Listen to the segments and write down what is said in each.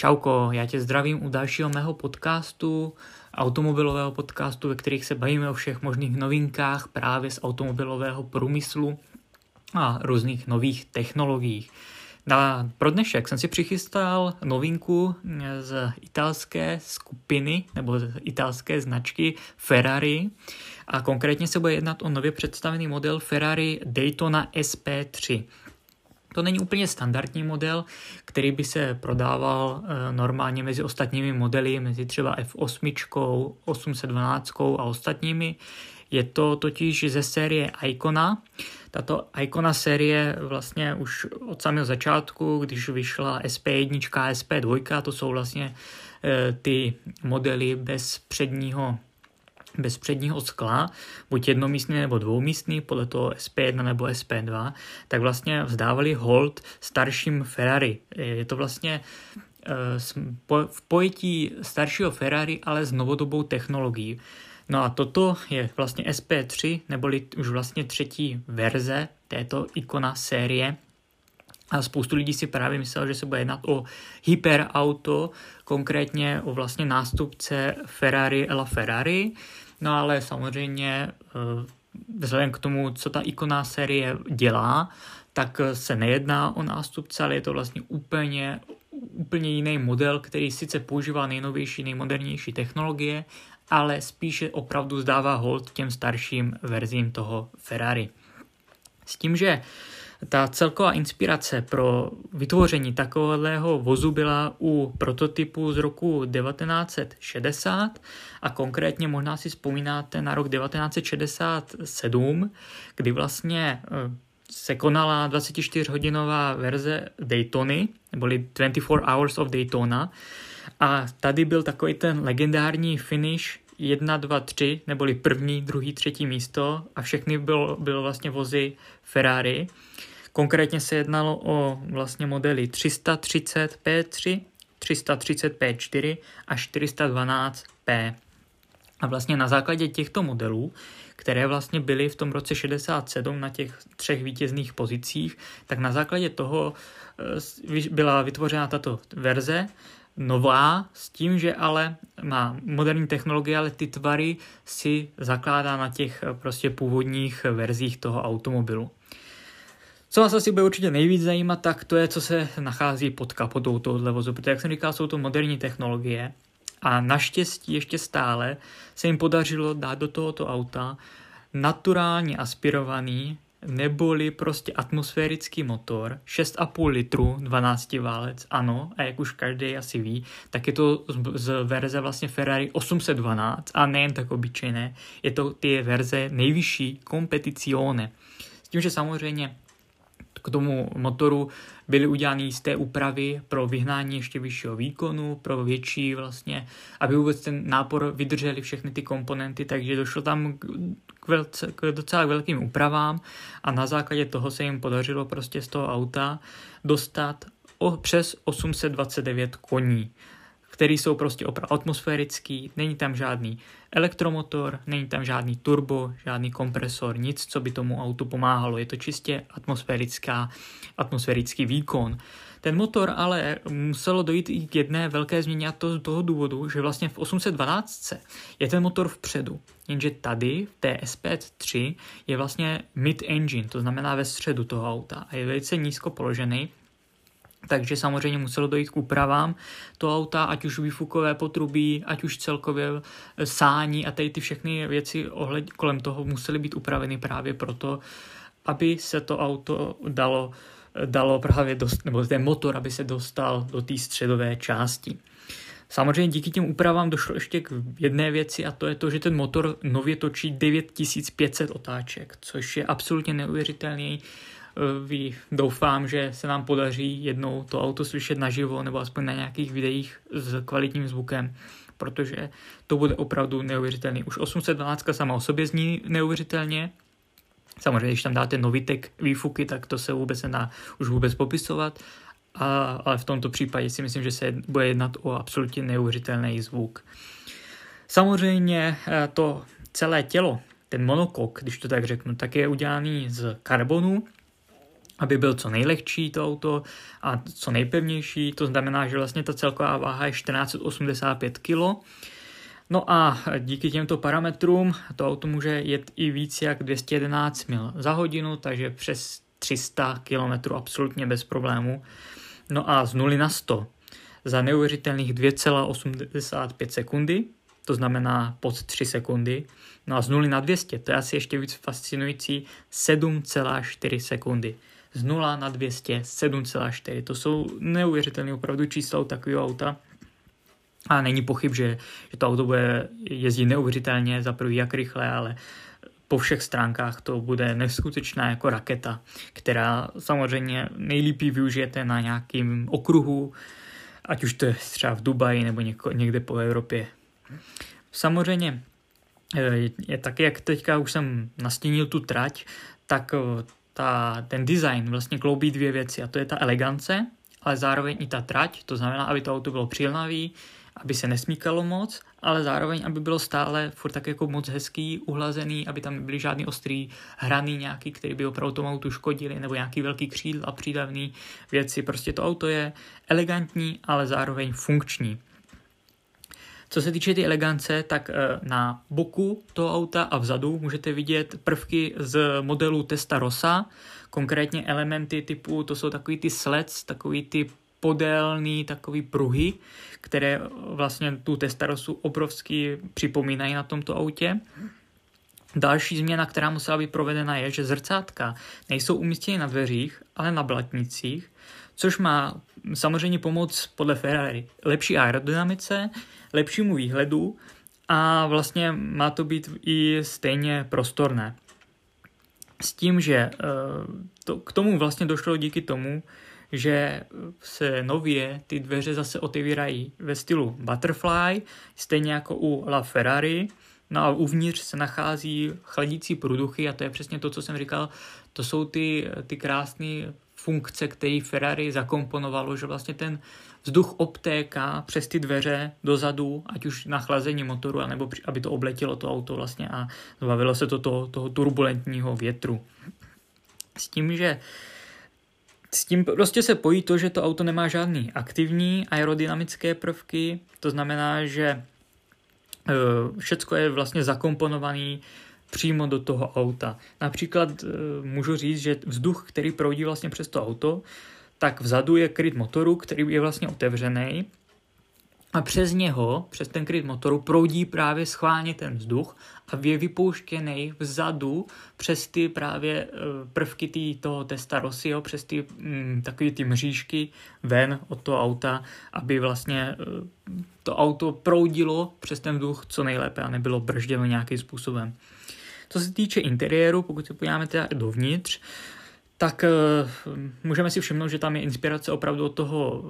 Čauko, já tě zdravím u dalšího mého podcastu, automobilového podcastu, ve kterých se bavíme o všech možných novinkách právě z automobilového průmyslu a různých nových technologiích. Na, pro dnešek jsem si přichystal novinku z italské skupiny nebo z italské značky Ferrari a konkrétně se bude jednat o nově představený model Ferrari Daytona SP3. To není úplně standardní model, který by se prodával eh, normálně mezi ostatními modely, mezi třeba F8, 812 a ostatními. Je to totiž ze série Icona. Tato Icona série vlastně už od samého začátku, když vyšla SP1, SP2, to jsou vlastně eh, ty modely bez předního bez předního skla, buď jednomístný nebo dvoumístný, podle toho SP1 nebo SP2, tak vlastně vzdávali hold starším Ferrari. Je to vlastně eh, v pojetí staršího Ferrari, ale s novodobou technologií. No a toto je vlastně SP3, neboli už vlastně třetí verze této ikona série. A spoustu lidí si právě myslel, že se bude jednat o hyperauto, konkrétně o vlastně nástupce Ferrari La Ferrari. No ale samozřejmě eh, vzhledem k tomu, co ta ikoná série dělá, tak se nejedná o nástupce, ale je to vlastně úplně, úplně jiný model, který sice používá nejnovější, nejmodernější technologie, ale spíše opravdu zdává hold těm starším verzím toho Ferrari. S tím, že ta celková inspirace pro vytvoření takového vozu byla u prototypu z roku 1960 a konkrétně možná si vzpomínáte na rok 1967, kdy vlastně eh, se konala 24-hodinová verze Daytony, neboli 24 Hours of Daytona, a tady byl takový ten legendární finish 1, 2, 3, neboli první, druhý, třetí místo a všechny bylo, bylo vlastně vozy Ferrari. Konkrétně se jednalo o vlastně modely 330 P3, 330 P4 a 412 P. A vlastně na základě těchto modelů, které vlastně byly v tom roce 67 na těch třech vítězných pozicích, tak na základě toho eh, byla vytvořena tato verze, nová, s tím, že ale má moderní technologie, ale ty tvary si zakládá na těch eh, prostě původních verzích toho automobilu. Co vás asi bude určitě nejvíc zajímat, tak to je, co se nachází pod kapotou tohohle vozu, protože jak jsem říkal, jsou to moderní technologie a naštěstí ještě stále se jim podařilo dát do tohoto auta naturálně aspirovaný neboli prostě atmosférický motor, 6,5 litru, 12 válec, ano, a jak už každý asi ví, tak je to z verze vlastně Ferrari 812 a nejen tak obyčejné, je to ty verze nejvyšší kompeticione. S tím, že samozřejmě k tomu motoru byly udělány jisté úpravy pro vyhnání ještě vyššího výkonu, pro větší vlastně, aby vůbec ten nápor vydrželi všechny ty komponenty, takže došlo tam k, velce, k docela velkým úpravám a na základě toho se jim podařilo prostě z toho auta dostat o, přes 829 koní který jsou prostě opravdu atmosférický, není tam žádný elektromotor, není tam žádný turbo, žádný kompresor, nic, co by tomu autu pomáhalo. Je to čistě atmosférická, atmosférický výkon. Ten motor ale muselo dojít i k jedné velké změně a to z toho důvodu, že vlastně v 812 je ten motor vpředu, jenže tady v té SP3 je vlastně mid-engine, to znamená ve středu toho auta a je velice nízko položený, takže samozřejmě muselo dojít k úpravám toho auta, ať už výfukové potrubí, ať už celkově eh, sání a tady ty všechny věci ohled, kolem toho musely být upraveny právě proto, aby se to auto dalo, eh, dalo právě dost, nebo ten motor, aby se dostal do té středové části. Samozřejmě díky těm úpravám došlo ještě k jedné věci a to je to, že ten motor nově točí 9500 otáček, což je absolutně neuvěřitelný Eh, doufám, že se nám podaří jednou to auto slyšet naživo nebo aspoň na nějakých videích s kvalitním zvukem, protože to bude opravdu neuvěřitelný. Už 812 sama o sobě zní neuvěřitelně, Samozřejmě, když tam dáte novitek výfuky, tak to se vůbec nedá už vůbec popisovat, a, ale v tomto případě si myslím, že se bude jednat o absolutně neuvěřitelný zvuk. Samozřejmě eh, to celé tělo, ten monokok, když to tak řeknu, tak je udělaný z karbonu, aby byl co nejlehčí to auto a co nejpevnější, to znamená, že vlastně ta celková váha je 1485 kg. No a díky těmto parametrům to auto může jet i víc jak 211 mil za hodinu, takže přes 300 km absolutně bez problému. No a z 0 na 100 za neuvěřitelných 2,85 sekundy, to znamená pod 3 sekundy. No a z 0 na 200, to je asi ještě víc fascinující, 7,4 sekundy. Z 0 na 200, 7,4. To jsou neuvěřitelné opravdu čísla u takového auta. A není pochyb, že, že to auto bude jezdit neuvěřitelně, za prvý jak rychle, ale po všech stránkách to bude neskutečná jako raketa, která samozřejmě nejlíp využijete na nějakým okruhu, ať už to je třeba v Dubaji nebo něko, někde po Evropě. Samozřejmě eh, je tak, jak teďka už jsem nastínil tu trať, tak eh, ta, ten design vlastně kloubí dvě věci a to je ta elegance, ale zároveň i ta trať, to znamená, aby to auto bylo přilnavý, aby se nesmíkalo moc, ale zároveň, aby bylo stále furt tak jako moc hezký, uhlazený, aby tam byly žádný ostrý hraný nějaký, který by opravdu tomu autu škodili, nebo nějaký velký křídl a přídavný věci. Prostě to auto je elegantní, ale zároveň funkční. Co se týče ty elegance, tak eh, na boku toho auta a vzadu můžete vidět prvky z modelu Testa Rosa, konkrétně elementy typu, to jsou takový ty sleds, takový ty podélný takový pruhy, které vlastně tu Testarosu obrovsky připomínají na tomto autě. Další změna, která musela být provedena, je, že zrcátka nejsou umístěny na dveřích, ale na blatnicích, což má samozřejmě pomoc podle Ferrari lepší aerodynamice, lepšímu výhledu a vlastně má to být i stejně prostorné. S tím, že eh, to, k tomu vlastně došlo díky tomu, že se nově ty dveře zase otevírají ve stylu butterfly, stejně jako u La Ferrari. No a uvnitř se nachází chladící průduchy a to je přesně to, co jsem říkal. To jsou ty, ty krásné funkce, které Ferrari zakomponovalo, že vlastně ten vzduch obtéká přes ty dveře dozadu, ať už na chlazení motoru, anebo aby to obletilo to auto vlastně a zbavilo se to toho, toho turbulentního větru. S tím, že s tím prostě se pojí to, že to auto nemá žádný aktivní aerodynamické prvky, to znamená, že e, všecko je vlastně zakomponovaný přímo do toho auta. Například e, můžu říct, že vzduch, který proudí vlastně přes to auto, tak vzadu je kryt motoru, který je vlastně otevřený a přes něho, přes ten kryt motoru, proudí právě schválně ten vzduch a je vypouštěný vzadu přes ty právě eh, prvky tý, toho testa Rossio, přes ty mm, takové ty mřížky ven od toho auta, aby vlastně eh, to auto proudilo přes ten vzduch co nejlépe a nebylo bržděno nějakým způsobem. Co se týče interiéru, pokud se podíváme teda dovnitř, tak uh, můžeme si všimnout, že tam je inspirace opravdu od toho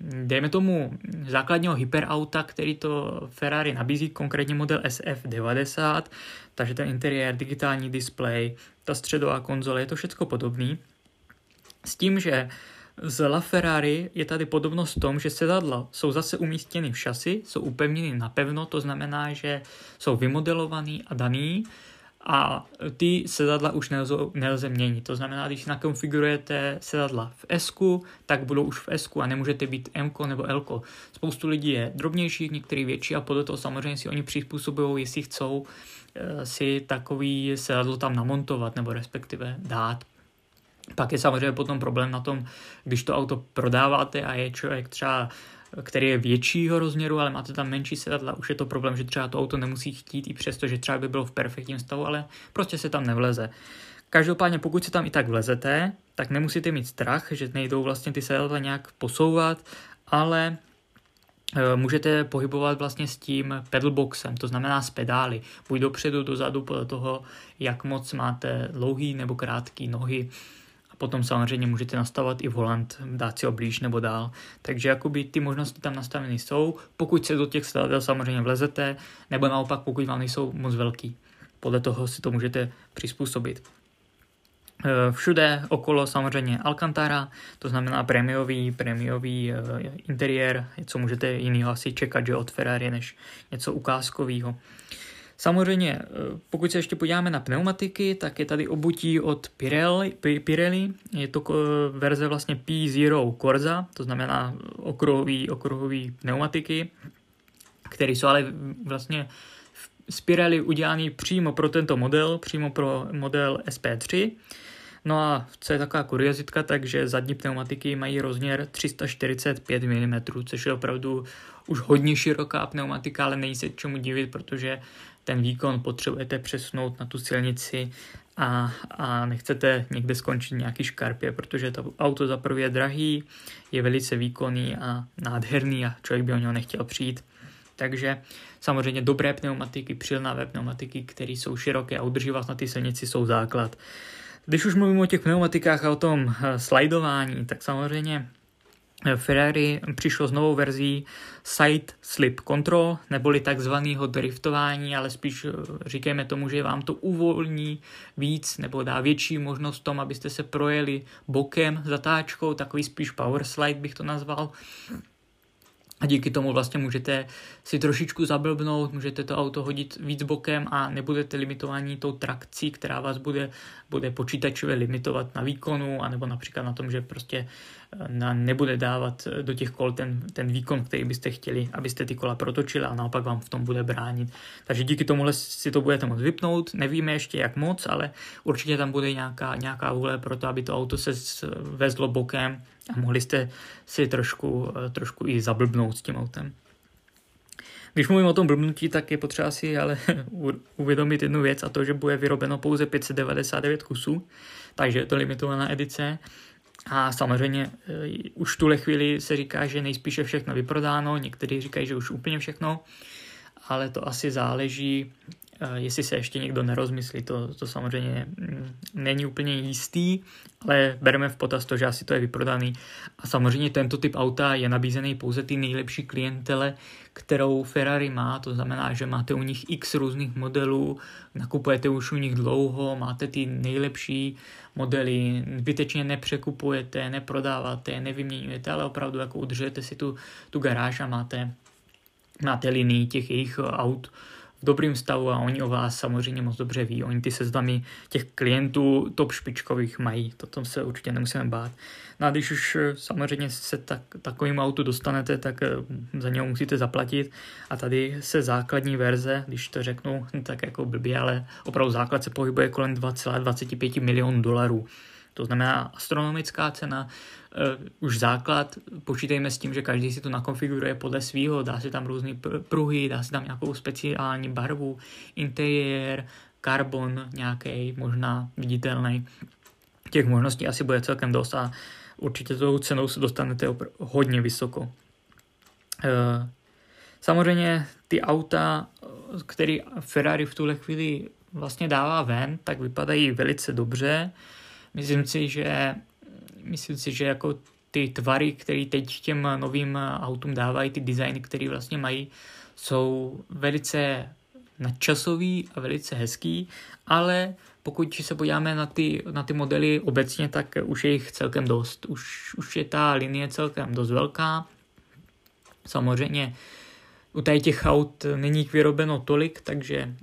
dejme tomu základního hyperauta, který to Ferrari nabízí, konkrétně model SF90, takže ten interiér, digitální display, ta středová konzole, je to všechno podobný. S tím, že z La Ferrari je tady podobnost v tom, že sedadla jsou zase umístěny v šasi, jsou upevněny napevno, to znamená, že jsou vymodelovaný a daný, a ty sedadla už nelze, nelze měnit. To znamená, když nakonfigurujete sedadla v S, tak budou už v S a nemůžete být M nebo L. Spoustu lidí je drobnějších, některý větší a podle toho samozřejmě si oni přizpůsobují, jestli chcou eh, si takový sedadlo tam namontovat nebo respektive dát. Pak je samozřejmě potom problém na tom, když to auto prodáváte a je člověk třeba který je většího rozměru, ale máte tam menší sedadla, už je to problém, že třeba to auto nemusí chtít i přesto, že třeba by bylo v perfektním stavu, ale prostě se tam nevleze. Každopádně pokud se tam i tak vlezete, tak nemusíte mít strach, že nejdou vlastně ty sedadla nějak posouvat, ale e, můžete pohybovat vlastně s tím pedalboxem, to znamená s pedály, buď dopředu, dozadu, podle toho, jak moc máte dlouhý nebo krátký nohy. Potom samozřejmě můžete nastavovat i volant, dát si ho blíž nebo dál. Takže jakoby ty možnosti tam nastaveny jsou, pokud se do těch sedadel samozřejmě vlezete, nebo naopak pokud vám nejsou moc velký. Podle toho si to můžete přizpůsobit. E, všude okolo samozřejmě Alcantara, to znamená prémiový, prémiový e, interiér, co můžete jinýho asi čekat, že od Ferrari, než něco ukázkového. Samozřejmě, eh, pokud se ještě podíváme na pneumatiky, tak je tady obutí od Pirelli, Pirelli. je to verze vlastně P0 Corsa, to znamená okruhový, okruhový pneumatiky, které jsou ale vlastně z Pirelli udělaný přímo pro tento model, přímo pro model SP3. No a co je taková kuriozitka, takže zadní pneumatiky mají rozměr 345 mm, což je opravdu už hodně široká pneumatika, ale není se čemu divit, protože ten výkon potřebujete přesunout na tu silnici a, a nechcete někde skončit nějaký škarpě, protože to auto za prvé je drahý, je velice výkonný a nádherný a člověk by o něho nechtěl přijít. Takže samozřejmě dobré pneumatiky, přilnavé pneumatiky, které jsou široké a udrží vás na té silnici, jsou základ. Když už mluvím o těch pneumatikách a o tom eh, slajdování, tak samozřejmě Ferrari přišlo s novou verzí Side Slip Control, neboli takzvaného driftování, ale spíš eh, říkejme tomu, že vám to uvolní víc nebo dá větší možnost tom, abyste se projeli bokem zatáčkou, takový spíš power slide bych to nazval. A díky tomu vlastně můžete si trošičku zablbnout, můžete to auto hodit víc bokem a nebudete limitovaní tou trakcí, která vás bude, bude počítačově limitovat na výkonu, anebo například na tom, že prostě eh, na, nebude dávat do těch kol ten, ten výkon, který byste chtěli, abyste ty kola protočili a naopak vám v tom bude bránit. Takže díky tomuhle si to budete moct vypnout, nevíme ještě jak moc, ale určitě tam bude nějaká, nějaká vůle pro to, aby to auto se vezlo bokem a mohli jste si trošku, eh, trošku i zablbnout s tím autem. Když mluvím o tom blbnutí, tak je potřeba si ale uvědomit jednu věc a to, že bude vyrobeno pouze 599 kusů, takže je to limitovaná edice. A samozřejmě eh, už v tuhle chvíli se říká, že nejspíše všechno vyprodáno, někteří říkají, že už úplně všechno, ale to asi záleží jestli se ještě někdo nerozmyslí, to, to samozřejmě mm, není úplně jistý, ale bereme v potaz to, že asi to je vyprodaný. A samozřejmě tento typ auta je nabízený pouze ty nejlepší klientele, kterou Ferrari má, to znamená, že máte u nich x různých modelů, nakupujete už u nich dlouho, máte ty nejlepší modely, zbytečně nepřekupujete, neprodáváte, nevyměňujete, ale opravdu jako udržujete si tu, tu garáž a máte, máte linii těch jejich aut v dobrým stavu a oni o vás samozřejmě moc dobře ví. Oni ty seznamy těch klientů top špičkových mají, to tom se určitě nemusíme bát. No a když už eh, samozřejmě se tak, takovým autu dostanete, tak eh, za něho musíte zaplatit a tady se základní verze, když to řeknu tak jako blbě, ale opravdu základ se pohybuje kolem 2,25 milionů dolarů. To znamená astronomická cena, uh, už základ, počítejme s tím, že každý si to nakonfiguruje podle svého, dá si tam různé pruhy, dá si tam nějakou speciální barvu, interiér, karbon nějaký, možná viditelný. Těch možností asi bude celkem dost a určitě tou cenou se dostanete hodně vysoko. Uh, samozřejmě ty auta, které Ferrari v tuhle chvíli vlastně dává ven, tak vypadají velice dobře. Myslím si, že, myslím si, že jako ty tvary, které teď těm novým autům dávají, ty designy, které vlastně mají, jsou velice nadčasový a velice hezký, ale pokud se podíváme na ty, na ty modely obecně, tak už je jich celkem dost. Už, už je ta linie celkem dost velká. Samozřejmě u tady těch aut není jich vyrobeno tolik, takže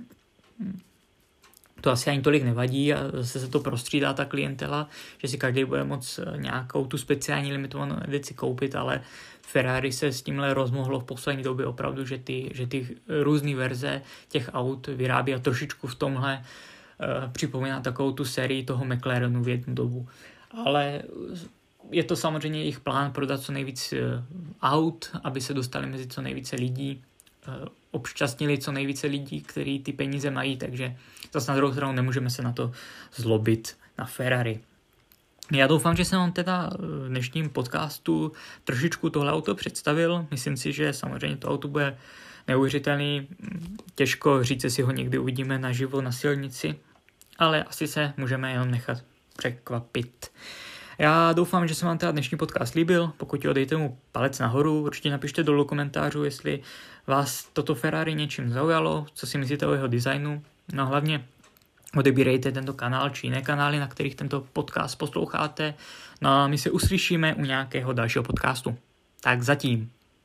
to asi ani tolik nevadí a zase se to prostřídá ta klientela, že si každý bude moct eh, nějakou tu speciální limitovanou edici koupit, ale Ferrari se s tímhle rozmohlo v poslední době opravdu, že ty, že ty různé verze těch aut vyrábí a trošičku v tomhle uh, připomíná takovou tu sérii toho McLarenu v jednu dobu. Ale je to samozřejmě jejich plán prodat co nejvíc uh, aut, aby se dostali mezi co nejvíce lidí, obšťastnili co nejvíce lidí, kteří ty peníze mají, takže zase na druhou stranu nemůžeme se na to zlobit na Ferrari. Já doufám, že jsem vám teda v dnešním podcastu trošičku tohle auto představil. Myslím si, že samozřejmě to auto bude neuvěřitelný. Těžko říct, si ho někdy uvidíme naživo na silnici, ale asi se můžeme jenom nechat překvapit. Já doufám, že se vám teda dnešní podcast líbil. Pokud jo, dejte mu palec nahoru, určitě napište dolů komentářů, jestli vás toto Ferrari něčím zaujalo, co si myslíte o jeho designu. No hlavně odebírejte tento kanál či jiné kanály, na kterých tento podcast posloucháte. No a my se uslyšíme u nějakého dalšího podcastu. Tak zatím.